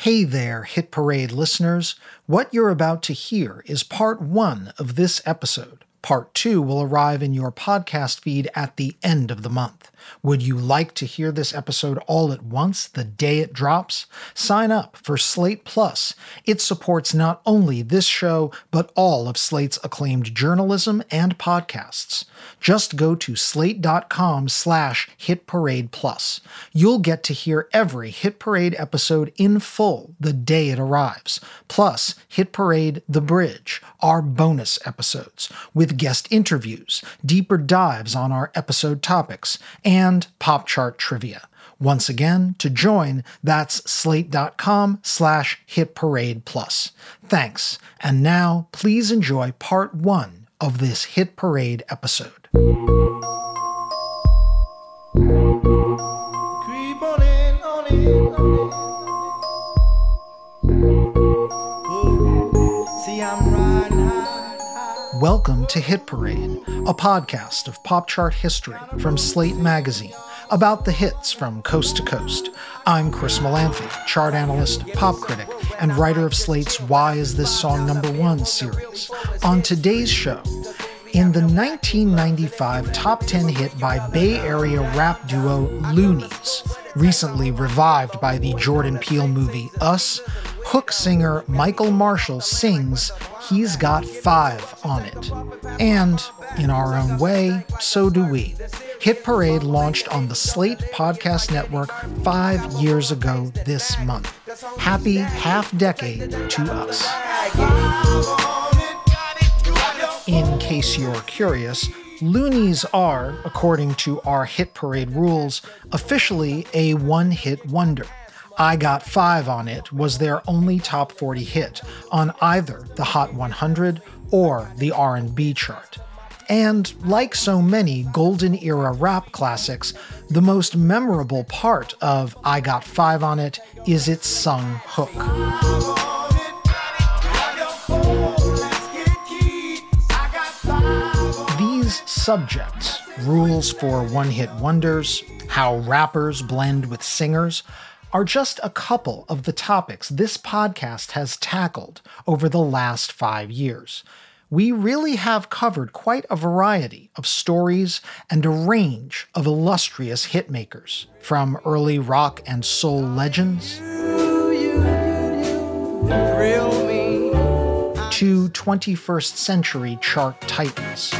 Hey there, Hit Parade listeners. What you're about to hear is part one of this episode. Part two will arrive in your podcast feed at the end of the month. Would you like to hear this episode all at once the day it drops? Sign up for Slate Plus. It supports not only this show, but all of Slate's acclaimed journalism and podcasts. Just go to slate.com slash hit parade plus. You'll get to hear every Hit Parade episode in full the day it arrives, plus Hit Parade The Bridge, our bonus episodes, with guest interviews, deeper dives on our episode topics, and pop chart trivia. Once again, to join, that's slate.com slash hit parade plus. Thanks. And now please enjoy part one of this hit parade episode. Creep on in, on in, on Welcome to Hit Parade, a podcast of pop chart history from Slate Magazine about the hits from coast to coast. I'm Chris Molanphy, chart analyst, pop critic, and writer of Slate's Why Is This Song Number One series. On today's show, in the 1995 top 10 hit by Bay Area rap duo Luniz, recently revived by the Jordan Peele movie Us, hook singer Michael Marshall sings He's Got Five on it. And, in our own way, so do we. Hit Parade launched on the Slate Podcast Network five years ago this month. Happy half decade to us. In case you're curious, Luniz are, according to our Hit Parade rules, officially a one-hit wonder. I Got Five on It was their only top 40 hit on either the Hot 100 or the R&B chart. And like so many golden era rap classics, the most memorable part of I Got Five on It is its sung hook. These subjects, rules for one hit wonders, how rappers blend with singers, are just a couple of the topics this podcast has tackled over the last five years. We really have covered quite a variety of stories and a range of illustrious hitmakers, from early rock and soul legends to 21st century chart titans.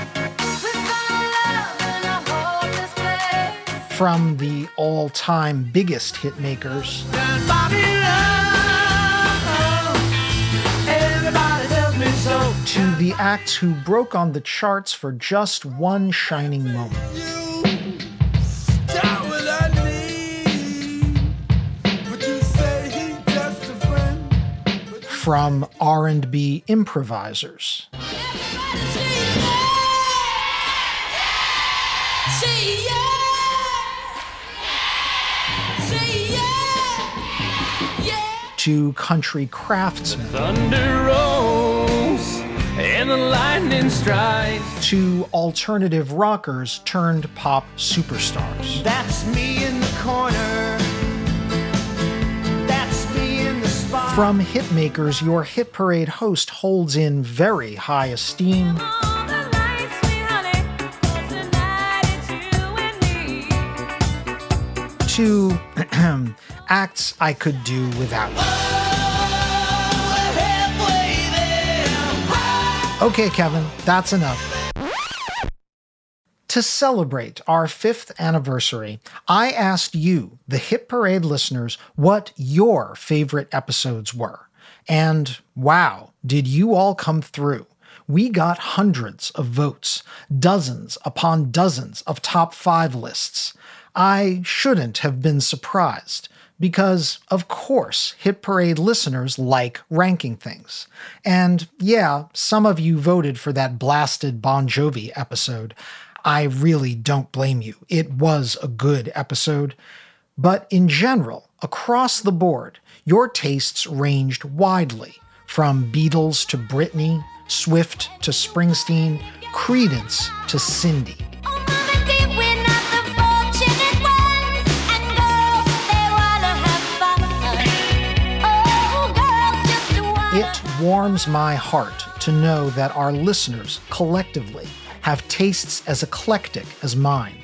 From the all time biggest hitmakers so. to the acts who broke on the charts for just one shining moment. From R&B improvisers to country craftsmen Thunder rolls and the lightning strikes. to alternative rockers turned pop superstars. That's me in the corner. That's me in the spot. From hitmakers your hit parade host holds in very high esteem to acts I could do without. Okay, Kevin, that's enough. To celebrate our fifth anniversary, I asked you, the Hit Parade listeners, what your favorite episodes were. And wow, did you all come through? We got hundreds of votes, dozens upon dozens of top five lists. I shouldn't have been surprised. Because, of course, Hit Parade listeners like ranking things. And yeah, some of you voted for that blasted Bon Jovi episode. I really don't blame you. It was a good episode. But in general, across the board, your tastes ranged widely from Beatles to Britney, Swift to Springsteen, Creedence to Cindy. Warms my heart to know that our listeners collectively have tastes as eclectic as mine.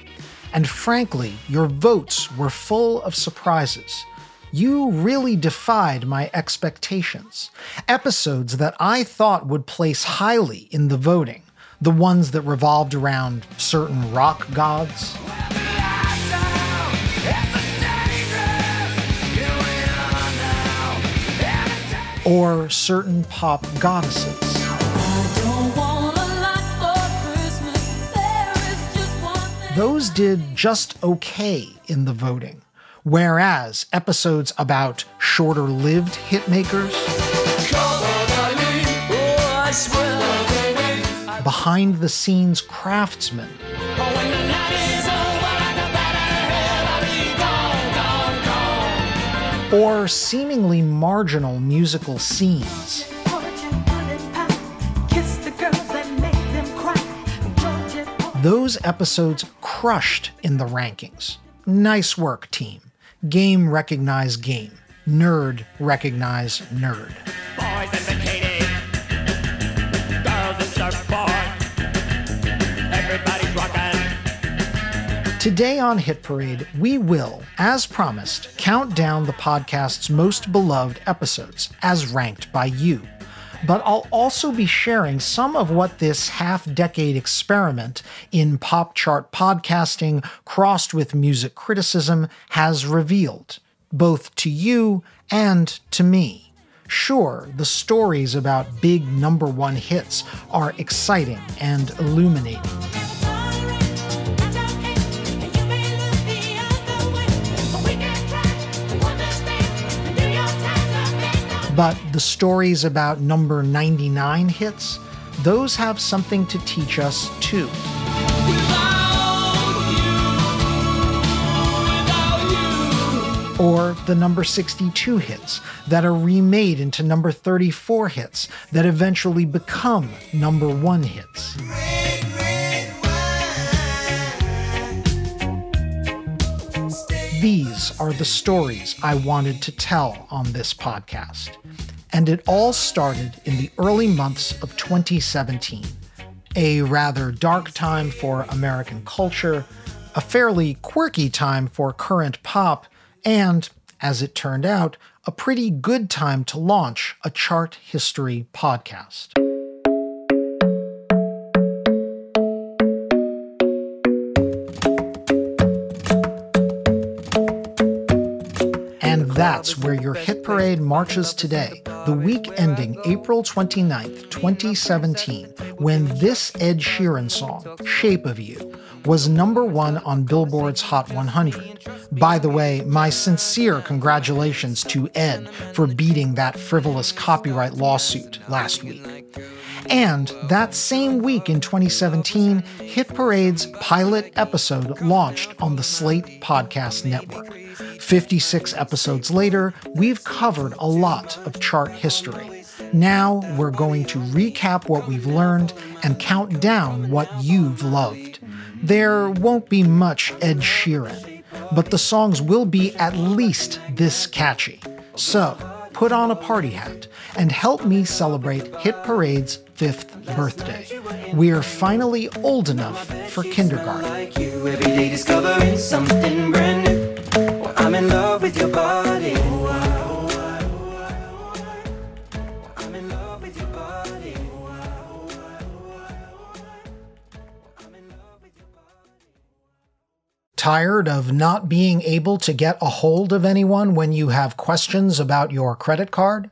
And frankly, your votes were full of surprises. You really defied my expectations. Episodes that I thought would place highly in the voting, the ones that revolved around certain rock gods. Or certain pop goddesses. Those did just okay in the voting. Whereas episodes about shorter lived hitmakers, behind the scenes craftsmen, or seemingly marginal musical scenes Those episodes crushed in the rankings. Nice work, team. Game recognize game. Nerd recognize nerd. Today on Hit Parade, we will, as promised, count down the podcast's most beloved episodes, as ranked by you. But I'll also be sharing some of what this half decade experiment in pop chart podcasting, crossed with music criticism, has revealed, both to you and to me. Sure, the stories about big number one hits are exciting and illuminating. But the stories about number 99 hits, those have something to teach us too. Or the number 62 hits that are remade into number 34 hits that eventually become number one hits. These are the stories I wanted to tell on this podcast. And it all started in the early months of 2017, a rather dark time for American culture, a fairly quirky time for current pop, and, as it turned out, a pretty good time to launch a chart history podcast. That's where your hit parade marches today, the week ending April 29th, 2017, when this Ed Sheeran song, Shape of You, was number one on Billboard's Hot 100. By the way, my sincere congratulations to Ed for beating that frivolous copyright lawsuit last week. And that same week in 2017, Hit Parade's pilot episode launched on the Slate Podcast Network. 56 episodes later, we've covered a lot of chart history. Now we're going to recap what we've learned and count down what you've loved. There won't be much Ed Sheeran, but the songs will be at least this catchy. So put on a party hat and help me celebrate Hit Parade's fifth birthday. We're finally old enough for kindergarten. like you every day discovering something brand new Well, i'm in love with your body i'm in love with your body Tired of not being able to get a hold of anyone when you have questions about your credit card?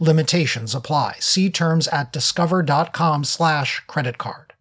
Limitations apply. See terms at discover.com slash credit card.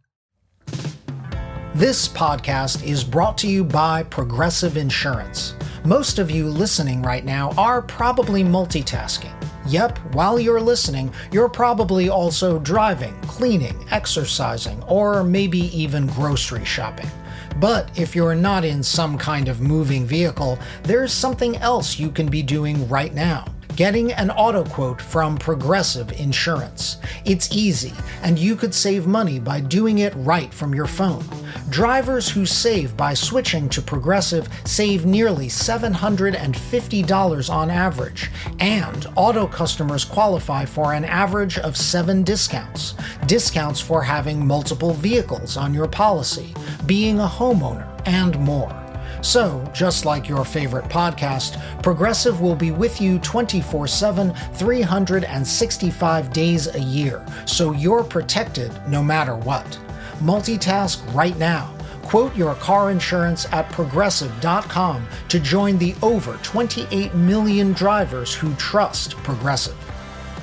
This podcast is brought to you by Progressive Insurance. Most of you listening right now are probably multitasking. Yep, while you're listening, you're probably also driving, cleaning, exercising, or maybe even grocery shopping. But if you're not in some kind of moving vehicle, there's something else you can be doing right now getting an auto quote from Progressive Insurance. It's easy, and you could save money by doing it right from your phone. Drivers who save by switching to Progressive save nearly $750 on average, and auto customers qualify for an average of seven discounts. Discounts for having multiple vehicles on your policy, being a homeowner, and more. So, just like your favorite podcast, Progressive will be with you 24 7, 365 days a year, so you're protected no matter what. Multitask right now. Quote your car insurance at progressive.com to join the over 28 million drivers who trust Progressive.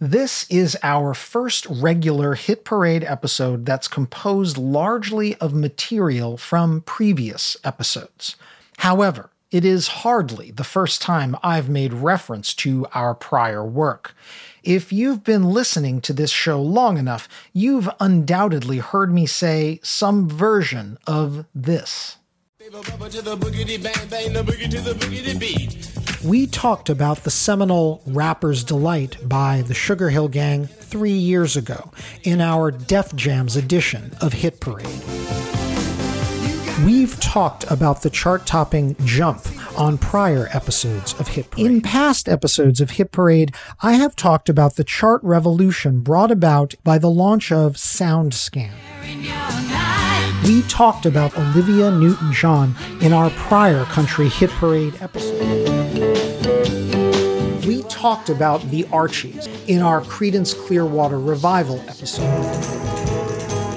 This is our first regular Hit Parade episode that's composed largely of material from previous episodes. However, it is hardly the first time I've made reference to our prior work. If you've been listening to this show long enough, you've undoubtedly heard me say some version of this. We talked about the seminal Rapper's Delight by the Sugar Hill Gang three years ago in our Def Jams edition of Hit Parade. We've talked about the chart topping Jump on prior episodes of Hit Parade. In past episodes of Hit Parade, I have talked about the chart revolution brought about by the launch of SoundScan. We talked about Olivia Newton John in our prior Country Hit Parade episode. We talked about the Archies in our Creedence Clearwater Revival episode.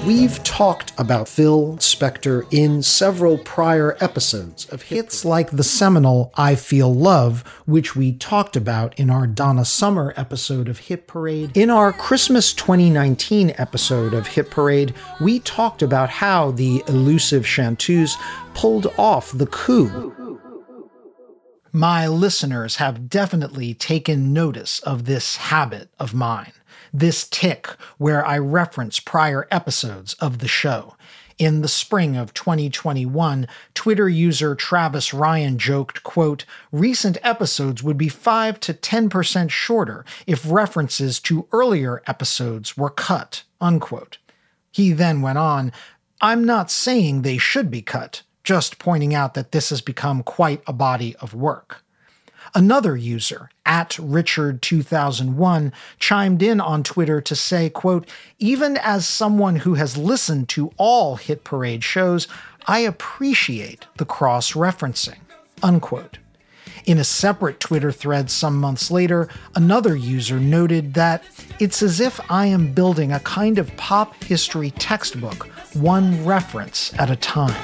We've talked about Phil Spector in several prior episodes of hits like the seminal I Feel Love, which we talked about in our Donna Summer episode of Hit Parade. In our Christmas 2019 episode of Hit Parade, we talked about how the elusive Chanteuse pulled off the coup my listeners have definitely taken notice of this habit of mine, this tic where I reference prior episodes of the show. In the spring of 2021, Twitter user Travis Ryan joked, quote, recent episodes would be 5 to 10% shorter if references to earlier episodes were cut, unquote. He then went on, I'm not saying they should be cut just pointing out that this has become quite a body of work. Another user, at Richard2001, chimed in on Twitter to say, quote, even as someone who has listened to all Hit Parade shows, I appreciate the cross referencing, unquote. In a separate Twitter thread some months later, another user noted that it's as if I am building a kind of pop history textbook, one reference at a time.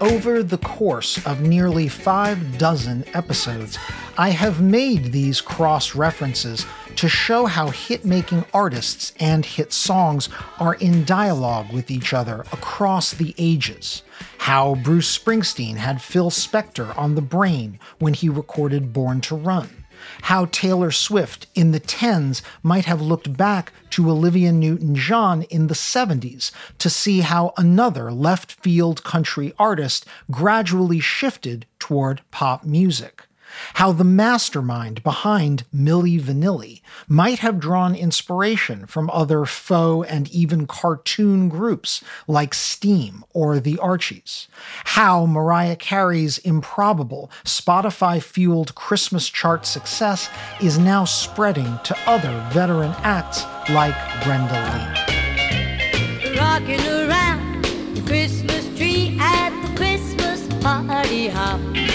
Over the course of nearly five dozen episodes, I have made these cross references to show how hit making artists and hit songs are in dialogue with each other across the ages. How Bruce Springsteen had Phil Spector on the brain when he recorded Born to Run. how Taylor Swift in the 10s might have looked back to Olivia Newton John in the 70s to see how another left field country artist gradually shifted toward pop music how the mastermind behind Milli Vanilli might have drawn inspiration from other faux and even cartoon groups like Steam or the Archies, how Mariah Carey's improbable Spotify fueled Christmas chart success is now spreading to other veteran acts like Brenda Lee. Rocking around the Christmas tree at the Christmas party hop.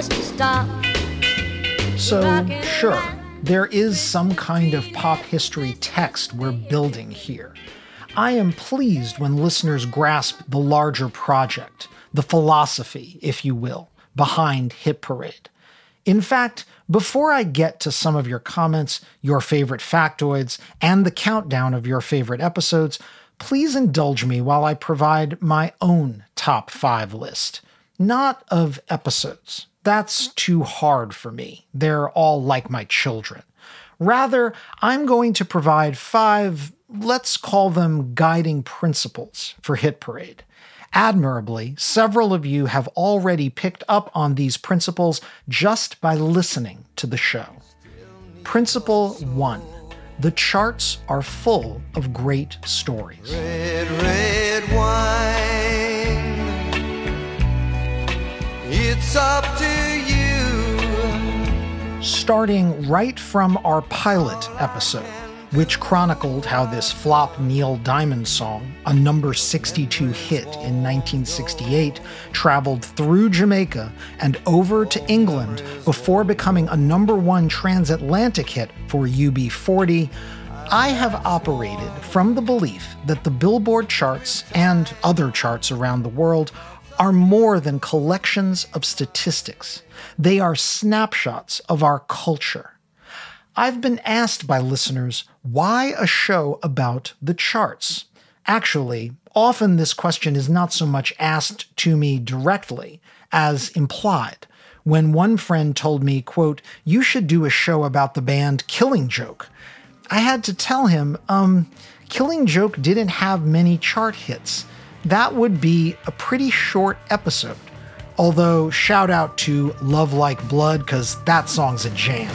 Tries to stop. So, sure, there is some kind of pop history text we're building here. I am pleased when listeners grasp the larger project, the philosophy, if you will, behind Hit Parade. In fact, before I get to some of your comments, your favorite factoids, and the countdown of your favorite episodes, please indulge me while I provide my own top five list. Not of episodes. That's too hard for me. They're all like my children. Rather, I'm going to provide five, let's call them guiding principles for Hit Parade. Admirably, several of you have already picked up on these principles just by listening to the show. Principle one the charts are full of great stories. Red, red It's up to you. Starting right from our pilot episode, which chronicled how this flop Neil Diamond song, a number 62 hit in 1968, traveled through Jamaica and over to England before becoming a number one transatlantic hit for UB40. I have operated from the belief that the Billboard charts and other charts around the world are more than collections of statistics. They are snapshots of our culture. I've been asked by listeners why a show about the charts. Actually, often this question is not so much asked to me directly as implied. When one friend told me, quote, you should do a show about the band Killing Joke, I had to tell him, um, Killing Joke didn't have many chart hits. That would be a pretty short episode. Although, shout out to Love Like Blood, because that song's a jam.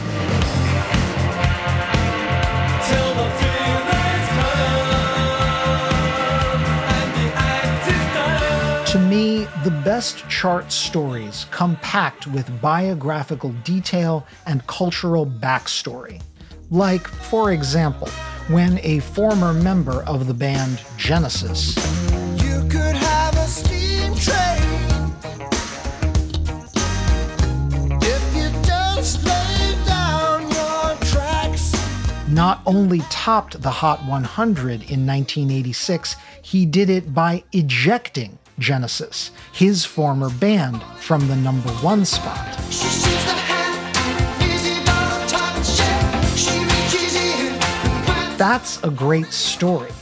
Till the feelings come and the act is done. To me, the best chart stories come packed with biographical detail and cultural backstory. Like, for example, when a former member of the band Genesis You could have a steam train if you just lay down your tracks. not only topped the Hot 100 in 1986, he did it by ejecting Genesis, his former band, from the number one spot. She sees the hand, busy on the top shelf. She reaches in when That's a great story.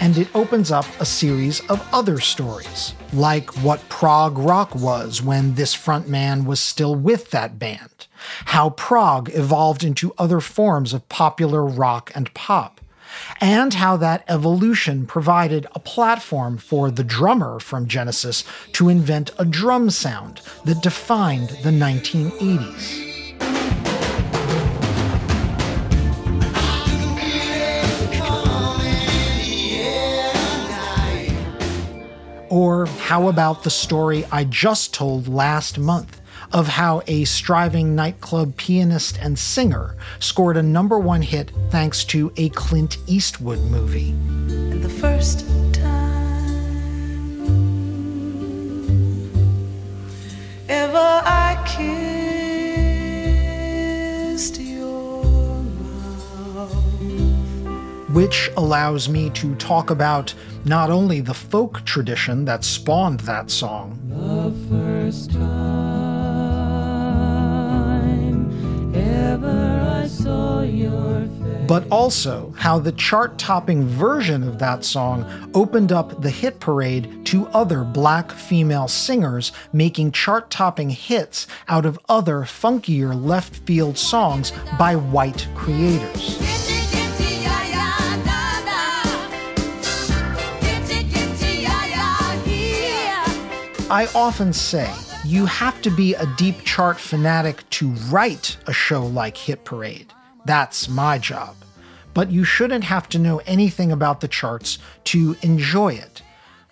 And it opens up a series of other stories, like what prog rock was when this frontman was still with that band, how prog evolved into other forms of popular rock and pop, and how that evolution provided a platform for the drummer from Genesis to invent a drum sound that defined the 1980s. How about the story I just told last month of how a striving nightclub pianist and singer scored a number one hit thanks to a Clint Eastwood movie? the first time ever I kissed which allows me to talk about not only the folk tradition that spawned that song, First time ever I saw your face. but also how the chart topping version of that song opened up the hit parade to other black female singers making chart topping hits out of other funkier left field songs by white creators. I often say you have to be a deep chart fanatic to write a show like Hit Parade. That's my job. But you shouldn't have to know anything about the charts to enjoy it.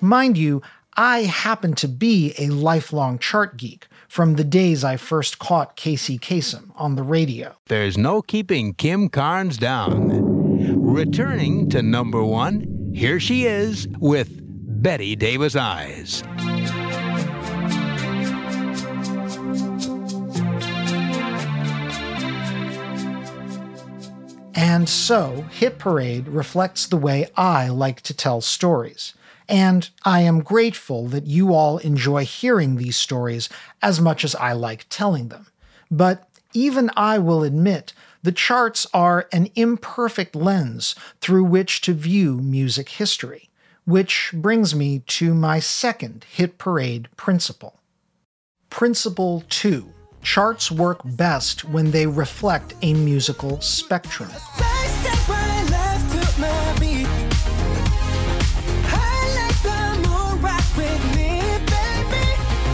Mind you, I happen to be a lifelong chart geek from the days I first caught Casey Kasem on the radio. There's no keeping Kim Carnes down. Returning to number one, here she is with Bette Davis Eyes. And so, Hit Parade reflects the way I like to tell stories. And I am grateful that you all enjoy hearing these stories as much as I like telling them. But even I will admit the charts are an imperfect lens through which to view music history, which brings me to my second Hit Parade principle. Principle 2 Charts work best when they reflect a musical spectrum.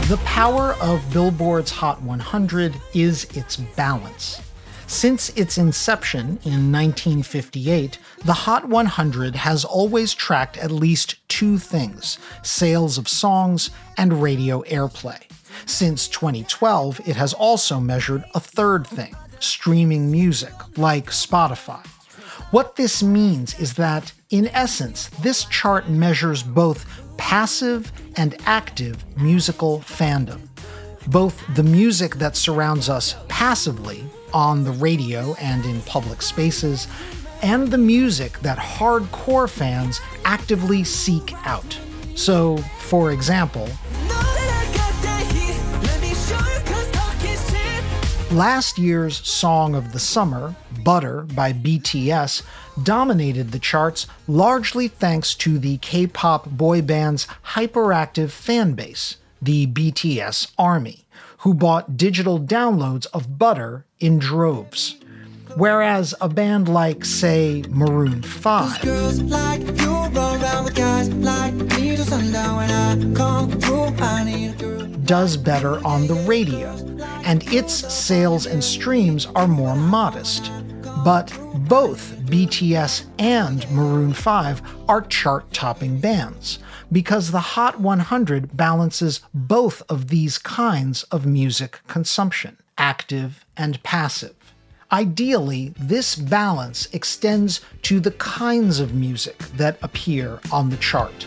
The power of Billboard's Hot 100 is its balance. Since its inception in 1958, the Hot 100 has always tracked at least two things sales of songs and radio airplay. Since 2012, it has also measured a third thing streaming music, like Spotify. What this means is that, in essence, this chart measures both passive and active musical fandom. Both the music that surrounds us passively on the radio and in public spaces, and the music that hardcore fans actively seek out. So, for example, Last year's Song of the Summer, Butter by BTS, dominated the charts largely thanks to the K pop boy band's hyperactive fan base, the BTS Army, who bought digital downloads of Butter in droves. Whereas a band like, say, Maroon 5 does better on the radio, and its sales and streams are more modest. But both BTS and Maroon 5 are chart topping bands because the Hot 100 balances both of these kinds of music consumption, active and passive. Ideally, this balance extends to the kinds of music that appear on the chart.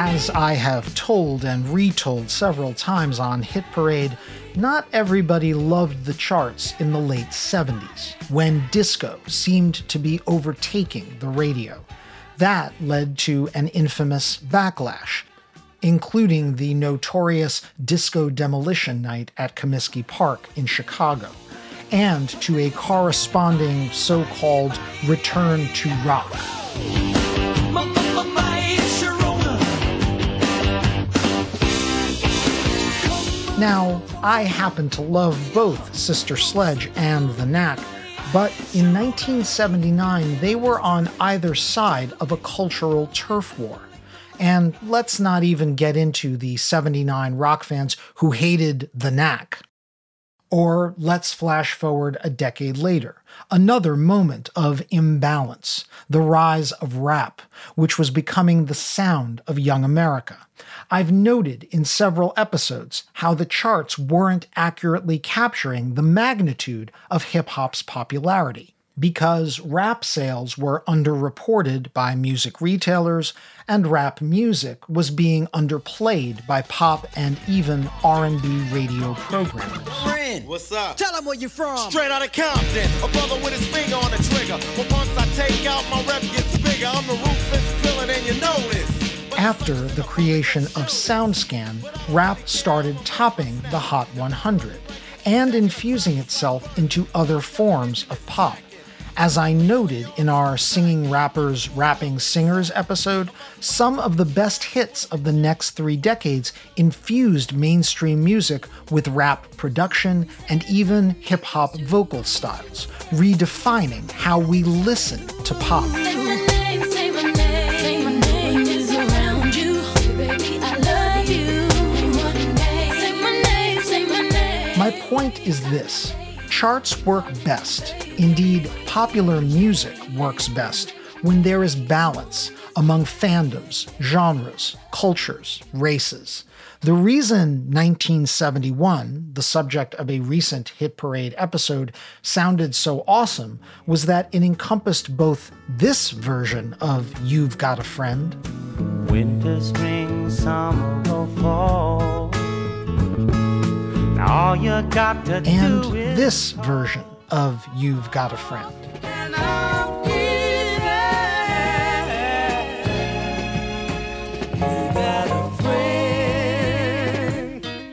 As I have told and retold several times on Hit Parade, not everybody loved the charts in the late 70s, when disco seemed to be overtaking the radio. That led to an infamous backlash, including the notorious Disco Demolition Night at Comiskey Park in Chicago, and to a corresponding so called return to rock. Now, I happen to love both Sister Sledge and The Knack, but in 1979 they were on either side of a cultural turf war. And let's not even get into the 79 rock fans who hated The Knack. Or let's flash forward a decade later, another moment of imbalance, the rise of rap, which was becoming the sound of young America. I've noted in several episodes how the charts weren't accurately capturing the magnitude of hip hop's popularity because rap sales were underreported by music retailers and rap music was being underplayed by pop and even R&B radio programmers. What's up? Tell him where you from. Straight out of Compton. A brother with his finger on the trigger. But once I take out, my rep gets bigger. I'm the ruthless villain and you know this. After the creation of SoundScan, rap started topping the Hot 100 and infusing itself into other forms of pop. As I noted in our Singing Rappers, Rapping Singers episode, some of the best hits of the next three decades infused mainstream music with rap production and even hip hop vocal styles, redefining how we listen to pop. My point is this. Charts work best, indeed, popular music works best, when there is balance among fandoms, genres, cultures, races. The reason 1971, the subject of a recent Hit Parade episode, sounded so awesome was that it encompassed both this version of You've Got a Friend Winter, spring, summer, fall. All you got to and this version of You've Got a Friend.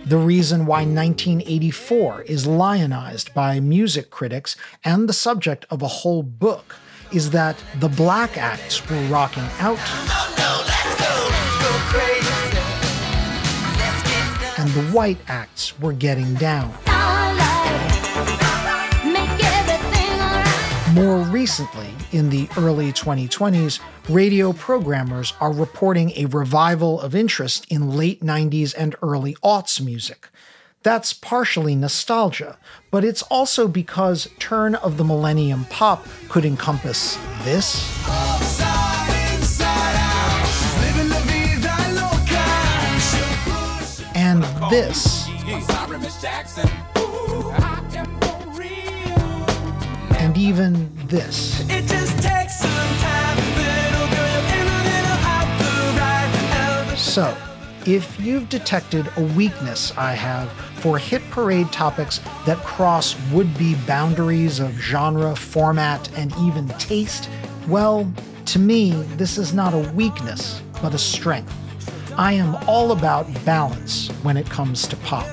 The reason why 1984 is lionized by music critics and the subject of a whole book is that the black acts were rocking out and the white acts were getting down. More recently, in the early 2020s, radio programmers are reporting a revival of interest in late 90s and early aughts music. That's partially nostalgia, but it's also because turn of the millennium pop could encompass this. And this. And even this. It just takes some time, little girl, in a little out the right. So, if you've detected a weakness I have for hit parade topics that cross would be boundaries of genre, format, and even taste, well, to me, this is not a weakness, but a strength. I am all about balance when it comes to pop.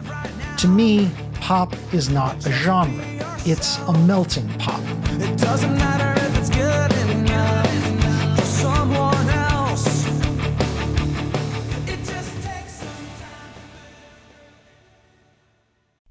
To me, pop is not a genre, it's a melting pot. It doesn't matter if it's good enough for someone else. It just takes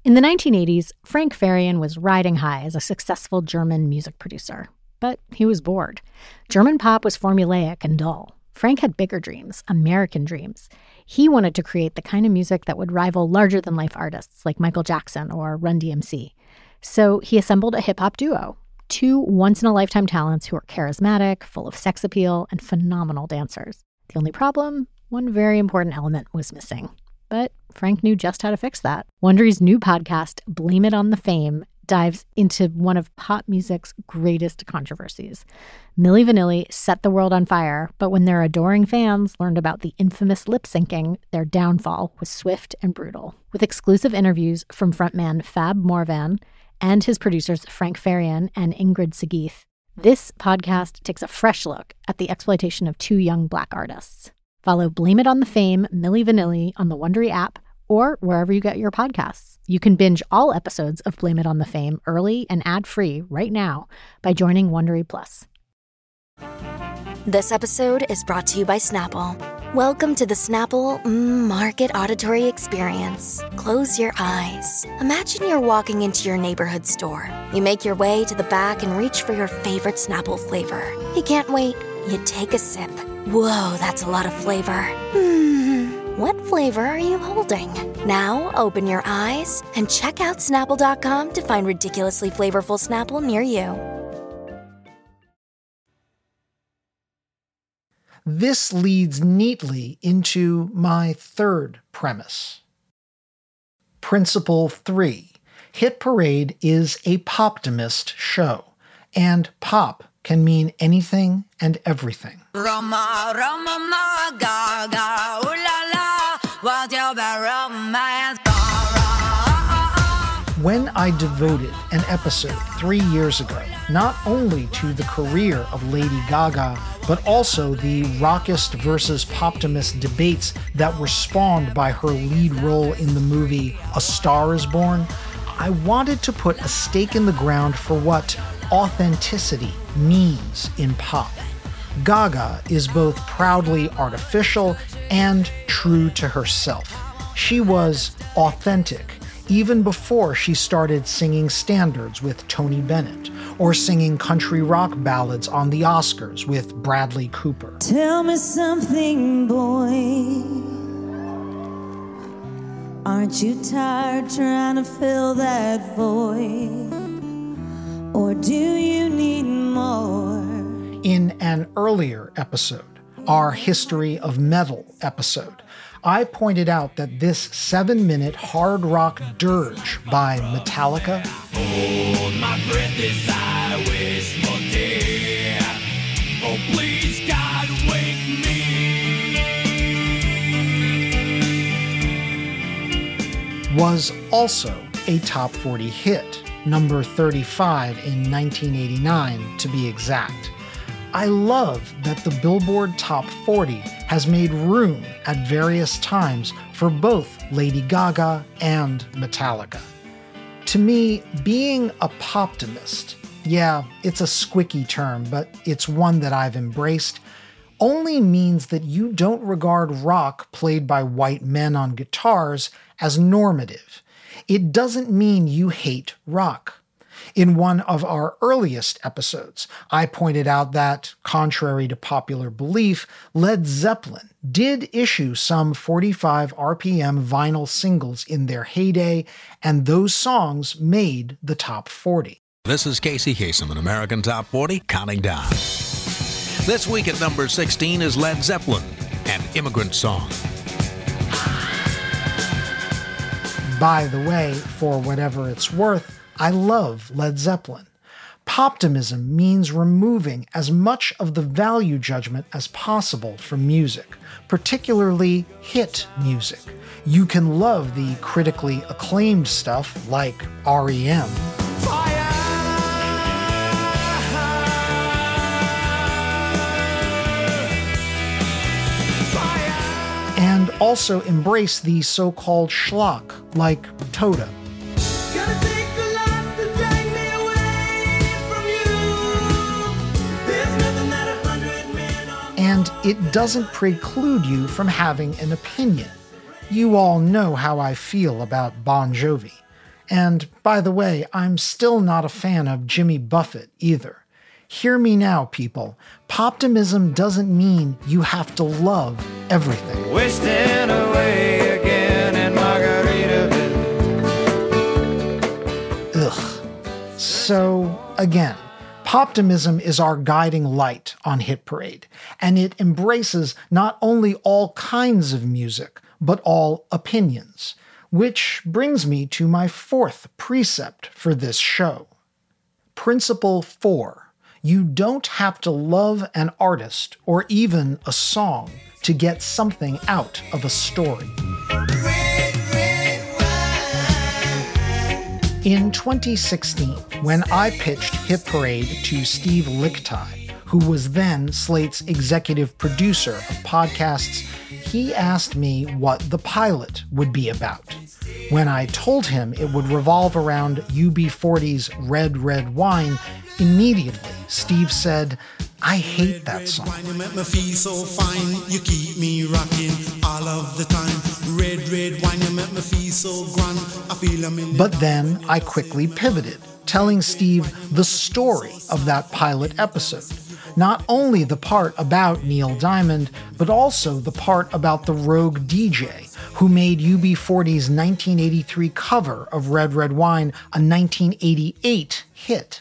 In the 1980s, Frank Farian was riding high as a successful German music producer. But he was bored. German pop was formulaic and dull. Frank had bigger dreams, American dreams. He wanted to create the kind of music that would rival larger than life artists like Michael Jackson or Run DMC. So he assembled a hip hop duo, two once in a lifetime talents who are charismatic, full of sex appeal, and phenomenal dancers. The only problem? One very important element was missing. But Frank knew just how to fix that. Wondery's new podcast, Blame It on the Fame, dives into one of pop music's greatest controversies. Milli Vanilli set the world on fire, but when their adoring fans learned about the infamous lip syncing, their downfall was swift and brutal. With exclusive interviews from frontman Fab Morvan and his producers Frank Farian and Ingrid Segieth, this podcast takes a fresh look at the exploitation of two young black artists. Follow Blame It on the Fame, Milli Vanilli on the Wondery app or wherever you get your podcasts. You can binge all episodes of Blame It on the Fame early and ad-free right now by joining Wondery Plus. This episode is brought to you by Snapple. Welcome to the Snapple Market Auditory Experience. Close your eyes. Imagine you're walking into your neighborhood store. You make your way to the back and reach for your favorite Snapple flavor. You can't wait. You take a sip. Whoa, that's a lot of flavor. Hmm, what flavor are you holding? Now open your eyes and check out Snapple.com to find ridiculously flavorful Snapple near you. This leads neatly into my third premise. Principle three Hit Parade is a poptimist show, and pop can mean anything and everything. Roma, Roma, ma, ga, ga, When I devoted an episode three years ago, not only to the career of Lady Gaga, but also the rockist versus poptimist debates that were spawned by her lead role in the movie A Star is Born, I wanted to put a stake in the ground for what authenticity means in pop. Gaga is both proudly artificial and true to herself. She was authentic even before she started singing standards with Tony Bennett or singing country rock ballads on the Oscars with Bradley Cooper. Tell me something, boy. Aren't you tired trying to fill that void? Or do you need more? In an earlier episode, our History of Metal episode, I pointed out that this seven minute hard rock dirge by Metallica was also a top 40 hit, number 35 in 1989 to be exact. I love that the Billboard Top 40 has made room at various times for both Lady Gaga and Metallica. To me, being a poptimist, yeah, it's a squicky term, but it's one that I've embraced, only means that you don't regard rock played by white men on guitars as normative. It doesn't mean you hate rock. In one of our earliest episodes, I pointed out that, contrary to popular belief, Led Zeppelin did issue some 45 RPM vinyl singles in their heyday, and those songs made the top 40. This is Casey Kasem, an American Top 40, counting down. This week at number 16 is Led Zeppelin, an immigrant song. By the way, for whatever it's worth, I love Led Zeppelin. Poptimism means removing as much of the value judgment as possible from music, particularly hit music. You can love the critically acclaimed stuff like REM. And also embrace the so called schlock like Toto. And it doesn't preclude you from having an opinion. You all know how I feel about Bon Jovi. And by the way, I'm still not a fan of Jimmy Buffett either. Hear me now, people. Poptimism doesn't mean you have to love everything. Wasting away again in Margaritaville. Ugh. So, again, Poptimism is our guiding light on Hit Parade, and it embraces not only all kinds of music, but all opinions. Which brings me to my fourth precept for this show. Principle four you don't have to love an artist or even a song to get something out of a story. In 2016, when I pitched Hit Parade to Steve Lickteig, who was then Slate's executive producer of podcasts, he asked me what the pilot would be about. When I told him it would revolve around UB40's Red Red Wine, immediately Steve said, I hate that song. Red, wine, you make me feel so grand. I feel. But then I quickly pivoted, telling Steve the story of that pilot episode. Not only the part about Neil Diamond, but also the part about the rogue DJ who made UB40's 1983 cover of Red Red Wine a 1988 hit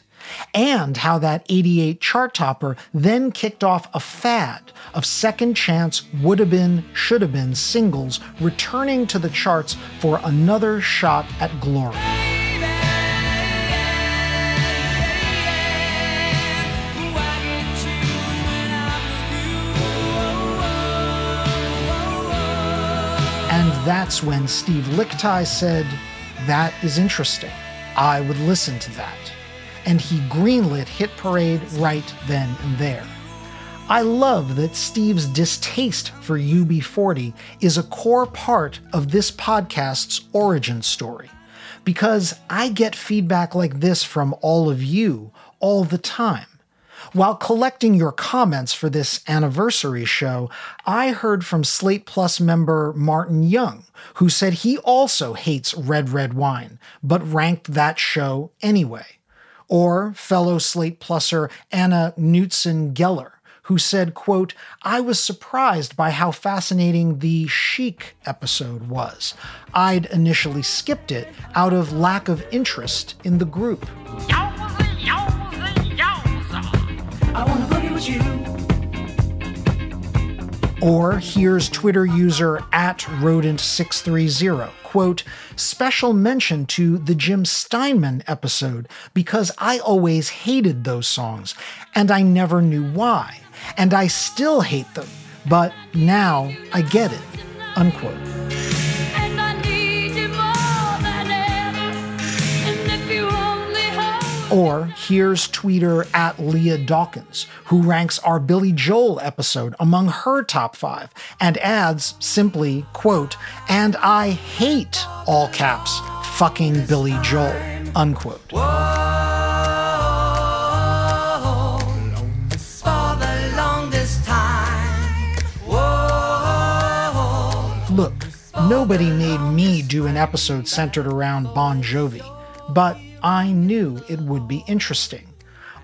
and how that 88 chart topper then kicked off a fad of second chance would have been, should have been singles returning to the charts for another shot at glory. And that's when Steve Lickteig said, That is interesting. I would listen to that. And he greenlit Hit Parade right then and there. I love that Steve's distaste for UB40 is a core part of this podcast's origin story, because I get feedback like this from all of you all the time. While collecting your comments for this anniversary show, I heard from Slate Plus member Martin Young, who said he also hates Red Red Wine, but ranked that show anyway. Or fellow Slate Pluser Anna Knutson Geller, who said, quote, I was surprised by how fascinating the Chic episode was. I'd initially skipped it out of lack of interest in the group. I wanna with you. Or here's Twitter user at rodent630, quote, special mention to the Jim Steinman episode because I always hated those songs and I never knew why. And I still hate them, but now I get it, unquote. Or here's tweeter at Leah Dawkins, who ranks our Billy Joel episode among her top five and adds simply, quote, and I hate, all caps, fucking Billy Joel, unquote. Look, nobody made me do an episode centered around Bon Jovi, but I knew it would be interesting.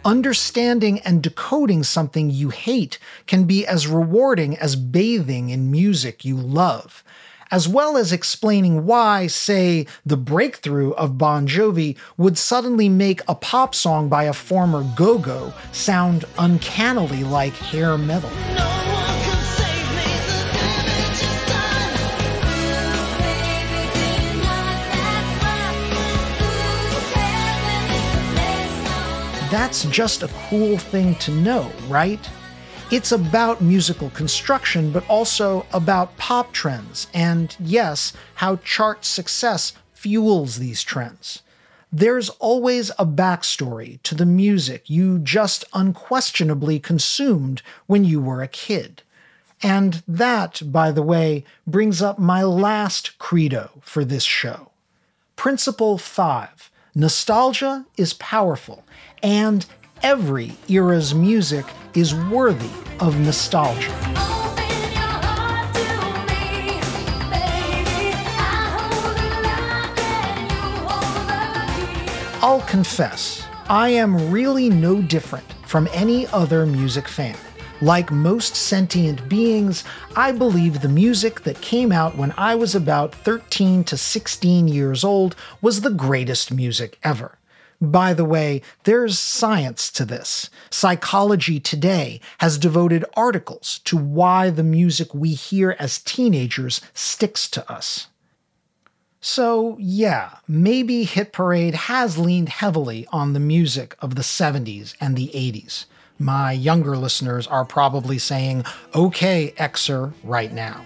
Understanding and decoding something you hate can be as rewarding as bathing in music you love, as well as explaining why, say, the breakthrough of Bon Jovi would suddenly make a pop song by a former Go Go sound uncannily like hair metal. That's just a cool thing to know, right? It's about musical construction, but also about pop trends, and yes, how chart success fuels these trends. There's always a backstory to the music you just unquestionably consumed when you were a kid. And that, by the way, brings up my last credo for this show. Principle 5 Nostalgia is powerful, and every era's music is worthy of nostalgia. I'll confess, I am really no different from any other music fan. Like most sentient beings, I believe the music that came out when I was about 13 to 16 years old was the greatest music ever. By the way, there's science to this. Psychology Today has devoted articles to why the music we hear as teenagers sticks to us. So, yeah, maybe Hit Parade has leaned heavily on the music of the 70s and the 80s. My younger listeners are probably saying, okay, Xer, right now.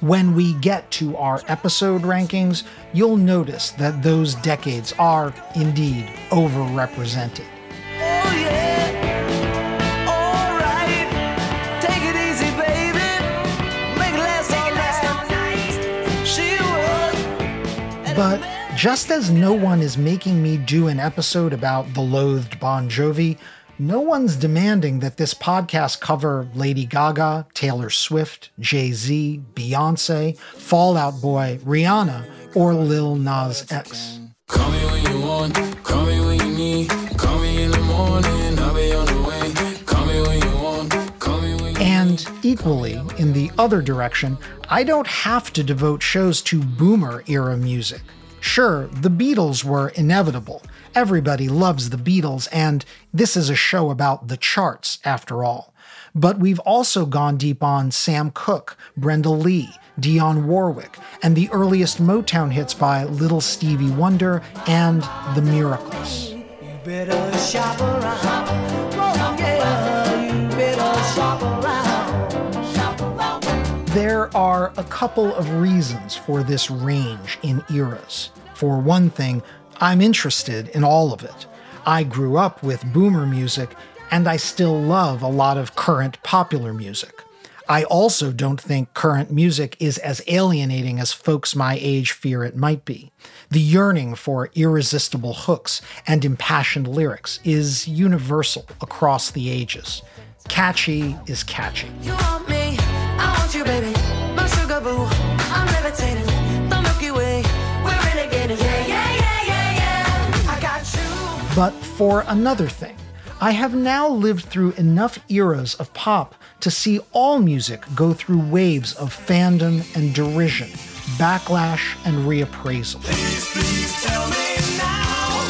When we get to our episode rankings, you'll notice that those decades are indeed overrepresented. Oh yeah. Alright. Take it easy, baby. Make it last all night. She would. But just as no one is making me do an episode about the loathed Bon Jovi, no one's demanding that this podcast cover Lady Gaga, Taylor Swift, Jay Z, Beyonce, Fallout Boy, Rihanna, or Lil Nas X. Call me when you want, call me when you need. Call me in the morning, I'll be on the way. Call me when you want, call me when you And equally, in the other direction, I don't have to devote shows to boomer era music. Sure, the Beatles were inevitable. Everybody loves the Beatles, and this is a show about the charts, after all. But we've also gone deep on Sam Cooke, Brenda Lee, Dionne Warwick, and the earliest Motown hits by Little Stevie Wonder and The Miracles. You better shop around. Yeah. You better shop around. Shop around. There are a couple of reasons for this range in eras. For one thing, I'm interested in all of it. I grew up with boomer music, and I still love a lot of current popular music. I also don't think current music is as alienating as folks my age fear it might be. The yearning for irresistible hooks and impassioned lyrics is universal across the ages. Catchy is catchy. You want me, I want you, baby. My sugar boo, I'm levitating. But for another thing, I have now lived through enough eras of pop to see all music go through waves of fandom and derision, backlash and reappraisal. Please tell me now.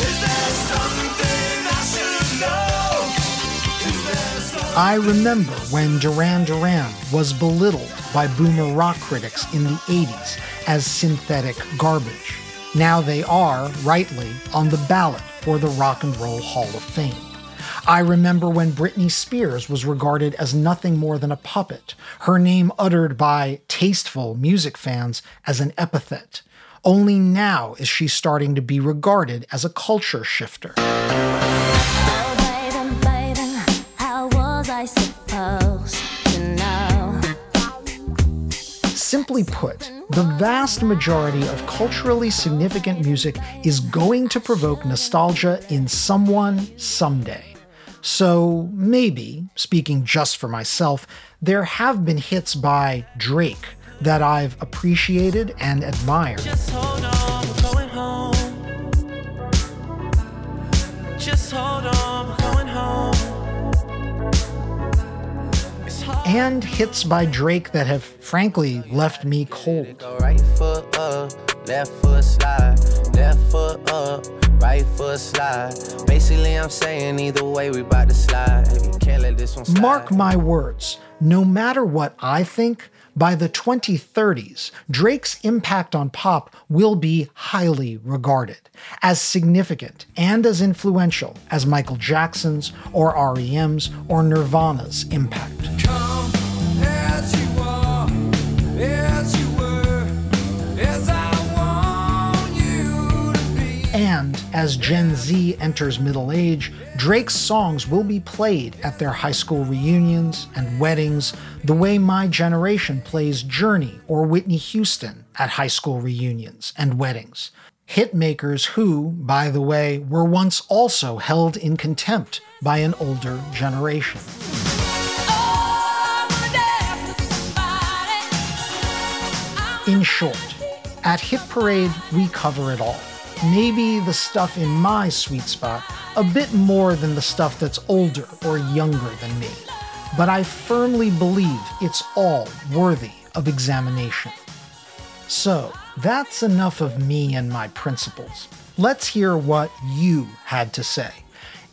Is there something I should know? Is there something I remember when Duran Duran was belittled by boomer rock critics in the 80s as synthetic garbage. Now they are, rightly, on the ballot for the Rock and Roll Hall of Fame. I remember when Britney Spears was regarded as nothing more than a puppet, her name uttered by tasteful music fans as an epithet. Only now is she starting to be regarded as a culture shifter. Simply put, the vast majority of culturally significant music is going to provoke nostalgia in someone someday. So maybe, speaking just for myself, there have been hits by Drake that I've appreciated and admired. And hits by Drake that have frankly left me cold. Right foot up, left foot slide, left foot up, right foot slide. Basically, I'm saying either way, we bout to slide. Can't let this one slide. Mark my words, no matter what I think, by the 2030s, Drake's impact on pop will be highly regarded, as significant and as influential as Michael Jackson's or REM's or Nirvana's impact. As And as Gen Z enters middle age, Drake's songs will be played at their high school reunions and weddings the way my generation plays Journey or Whitney Houston at high school reunions and weddings. Hitmakers who, by the way, were once also held in contempt by an older generation. In short, at Hit Parade, we cover it all. Maybe the stuff in my sweet spot, a bit more than the stuff that's older or younger than me. But I firmly believe it's all worthy of examination. So, that's enough of me and my principles. Let's hear what you had to say.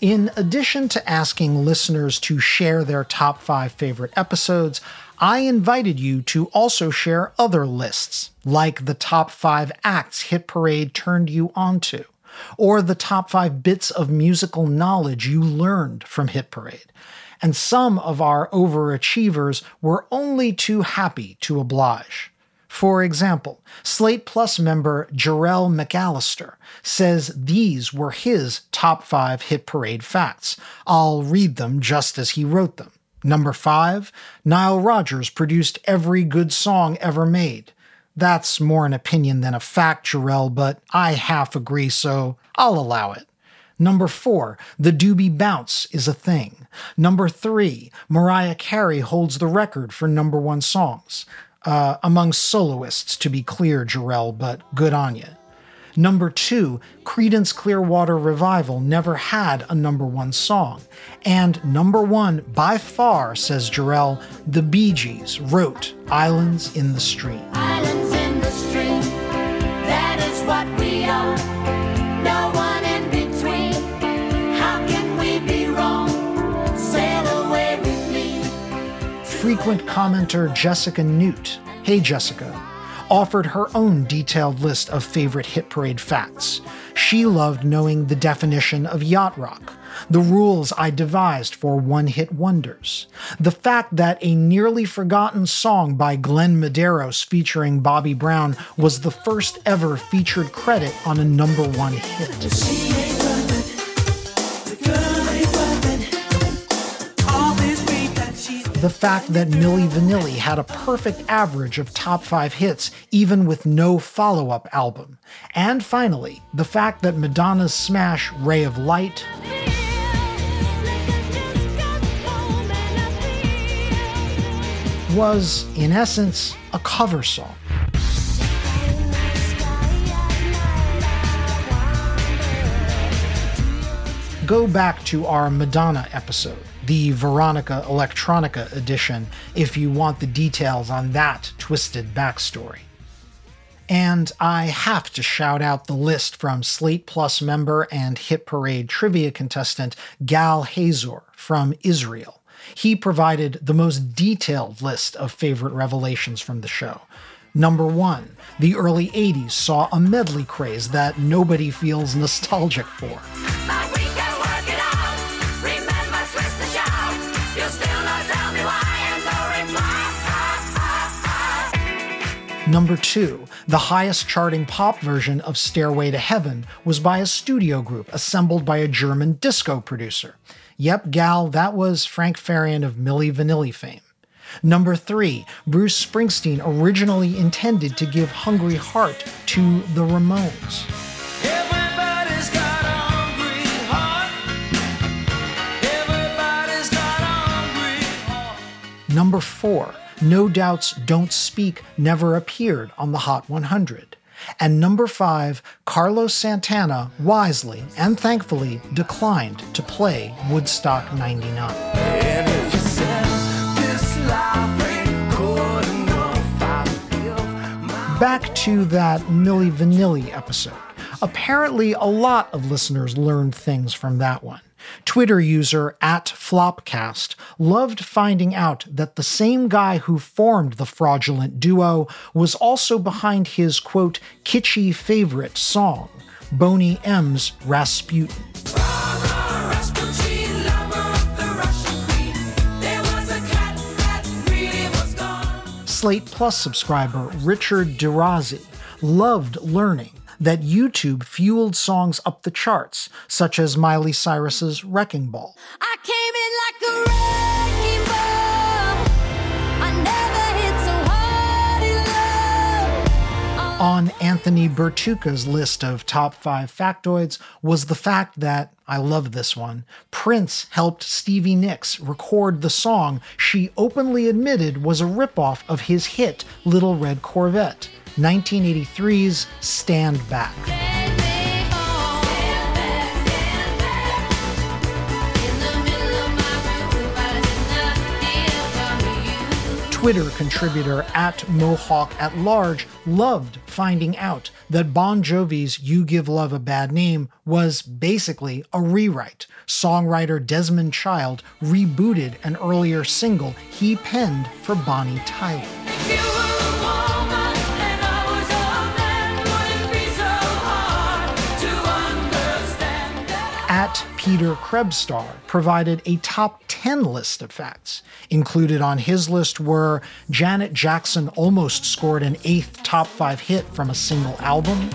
In addition to asking listeners to share their top five favorite episodes, I invited you to also share other lists, like the top five acts Hit Parade turned you onto, or the top five bits of musical knowledge you learned from Hit Parade. And some of our overachievers were only too happy to oblige. For example, Slate Plus member Jarrell McAllister says these were his top five hit parade facts. I'll read them just as he wrote them. Number five, Nile Rodgers produced every good song ever made. That's more an opinion than a fact, Jarrell, but I half agree, so I'll allow it. Number four, the Doobie Bounce is a thing. Number three, Mariah Carey holds the record for number one songs. Uh, among soloists, to be clear, Jarrell, but good on you. Number two, Creedence Clearwater Revival never had a number one song. And number one, by far, says Jarrell, the Bee Gees wrote Islands in the Stream. Islands in the stream, that is what we are. No one in between. How can we be wrong? Sail away with me. Frequent commenter Jessica Newt, hey Jessica, offered her own detailed list of favorite hit parade facts. She loved knowing the definition of yacht rock, the rules I devised for one hit wonders, the fact that a nearly forgotten song by Glenn Medeiros featuring Bobby Brown was the first ever featured credit on a number one hit. The fact that Milli Vanilli had a perfect average of top five hits, even with no follow up album. And finally, the fact that Madonna's smash Ray of Light was, in essence, a cover song. Go back to our Madonna episode the Veronica Electronica edition if you want the details on that twisted backstory. And I have to shout out the list from Slate Plus member and Hit Parade trivia contestant Gal Hazor from Israel. He provided the most detailed list of favorite revelations from the show. Number one, the early 80s saw a medley craze that nobody feels nostalgic for. Number two, the highest charting pop version of Stairway to Heaven was by a studio group assembled by a German disco producer. Yep, gal, that was Frank Farian of Milli Vanilli fame. Number three, Bruce Springsteen originally intended to give Hungry Heart to the Ramones. Number four, no Doubt's Don't Speak never appeared on the Hot 100. And number five, Carlos Santana wisely and thankfully declined to play Woodstock 99. Back to that Milli Vanilli episode. Apparently, a lot of listeners learned things from that one. Twitter user at Flopcast loved finding out that the same guy who formed the fraudulent duo was also behind his quote, kitschy favorite song, Boney M's Rasputin. Slate Plus subscriber Richard Dirazi loved learning that YouTube fueled songs up the charts, such as Miley Cyrus's Wrecking Ball. I came in like a wrecking ball. I never hit so hard On Anthony Bertuca's list of top five factoids was the fact that, I love this one, Prince helped Stevie Nicks record the song she openly admitted was a ripoff of his hit Little Red Corvette. 1983's Stand Back. Twitter contributor at Mohawk at Large loved finding out that Bon Jovi's You Give Love a Bad Name was basically a rewrite. Songwriter Desmond Child rebooted an earlier single he penned for Bonnie Tyler. Peter Krebstar provided a top 10 list of facts. Included on his list were Janet Jackson almost scored an eighth top five hit from a single album.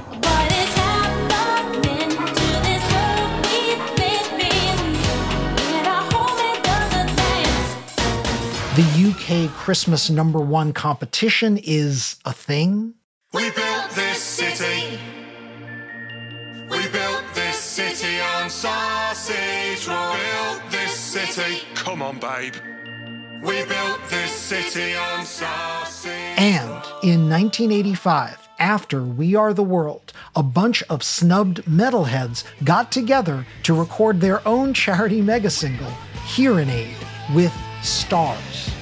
The UK Christmas number one competition is a thing. Built this city. Come on, babe. We built this city on. And in 1985, after We Are the World, a bunch of snubbed metalheads got together to record their own charity mega single, Hear 'n Aid, with Stars.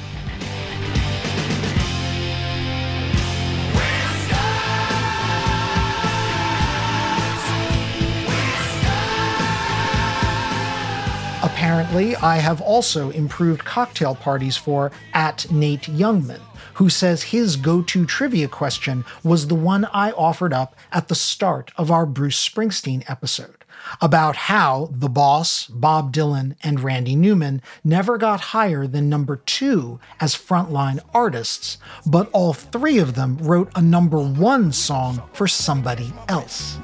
Apparently, I have also improved cocktail parties for at Nate Youngman, who says his go to trivia question was the one I offered up at the start of our Bruce Springsteen episode. about how the boss, Bob Dylan, and Randy Newman never got higher than number two as frontline artists, but all three of them wrote a number one song for somebody else.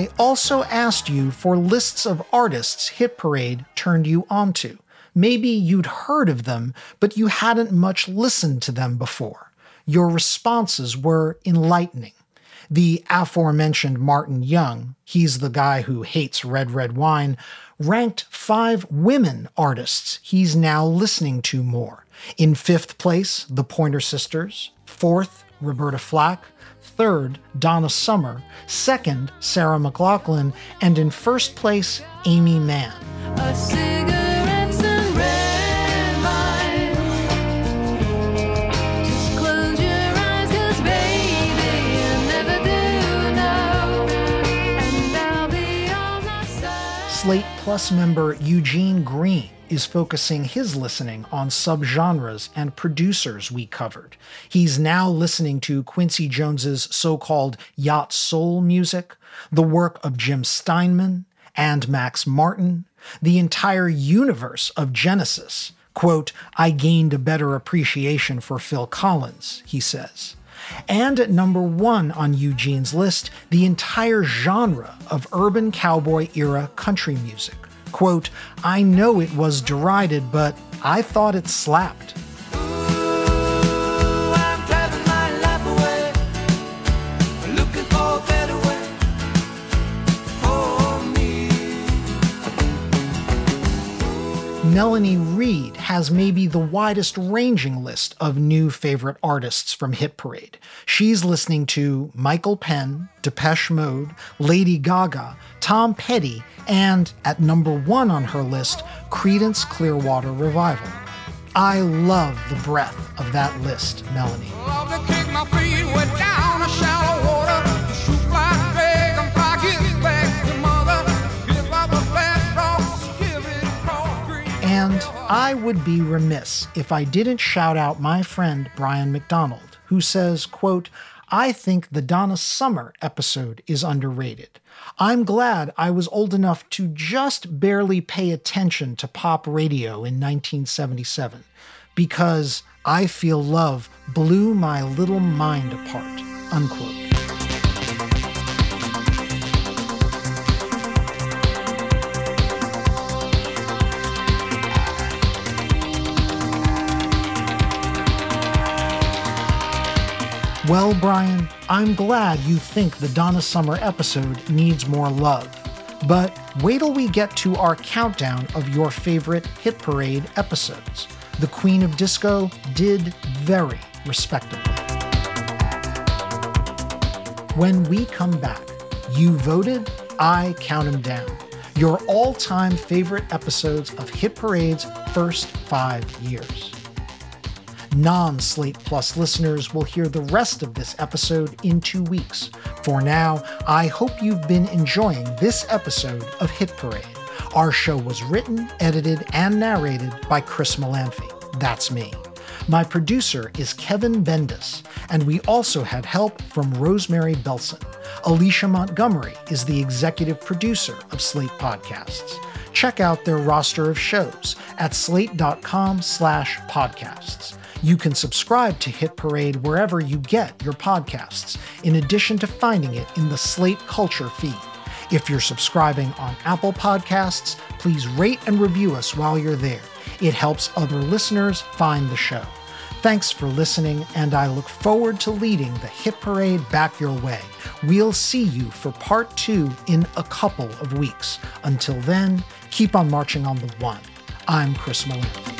I also asked you for lists of artists Hit Parade turned you onto. Maybe you'd heard of them, but you hadn't much listened to them before. Your responses were enlightening. The aforementioned Martin Young, he's the guy who hates red, red wine, ranked five women artists he's now listening to more. In fifth place, the Pointer Sisters. Fourth, Roberta Flack third, Donna Summer, second, Sarah McLachlan, and in first place, Aimee Mann. Slate Plus member Eugene Green is focusing his listening on subgenres and producers we covered. He's now listening to Quincy Jones's so-called yacht soul music, the work of Jim Steinman and Max Martin, the entire universe of Genesis. Quote, I gained a better appreciation for Phil Collins, he says. And at number one on Eugene's list, the entire genre of urban cowboy era country music. Quote, I know it was derided, but I thought it slapped. Melanie Reed has maybe the widest ranging list of new favorite artists from Hit Parade. She's listening to Michael Penn, Depeche Mode, Lady Gaga, Tom Petty, and at number one on her list, Creedence Clearwater Revival. I love the breadth of that list, Melanie. And I would be remiss if I didn't shout out my friend Brian McDonald, who says, quote, I think the Donna Summer episode is underrated. I'm glad I was old enough to just barely pay attention to pop radio in 1977 because I Feel Love blew my little mind apart. Unquote. Well, Brian, I'm glad you think the Donna Summer episode needs more love. But wait till we get to our countdown of your favorite Hit Parade episodes. The Queen of Disco did very respectably. When we come back, you voted, I count them down. Your all time favorite episodes of Hit Parade's first five years. Non Slate Plus listeners will hear the rest of this episode in two weeks. For now, I hope you've been enjoying this episode of Hit Parade. Our show was written, edited, and narrated by Chris Molanphy. That's me. My producer is Kevin Bendis, and we also had help from Rosemary Belson. Alicia Montgomery is the executive producer of Slate Podcasts. Check out their roster of shows at slate.com slash podcasts. You can subscribe to Hit Parade wherever you get your podcasts, in addition to finding it in the Slate Culture feed. If you're subscribing on Apple Podcasts, please rate and review us while you're there. It helps other listeners find the show. Thanks for listening, and I look forward to leading the Hit Parade back your way. We'll see you for part two in a couple of weeks. Until then, keep on marching on the one. I'm Chris Molanphy.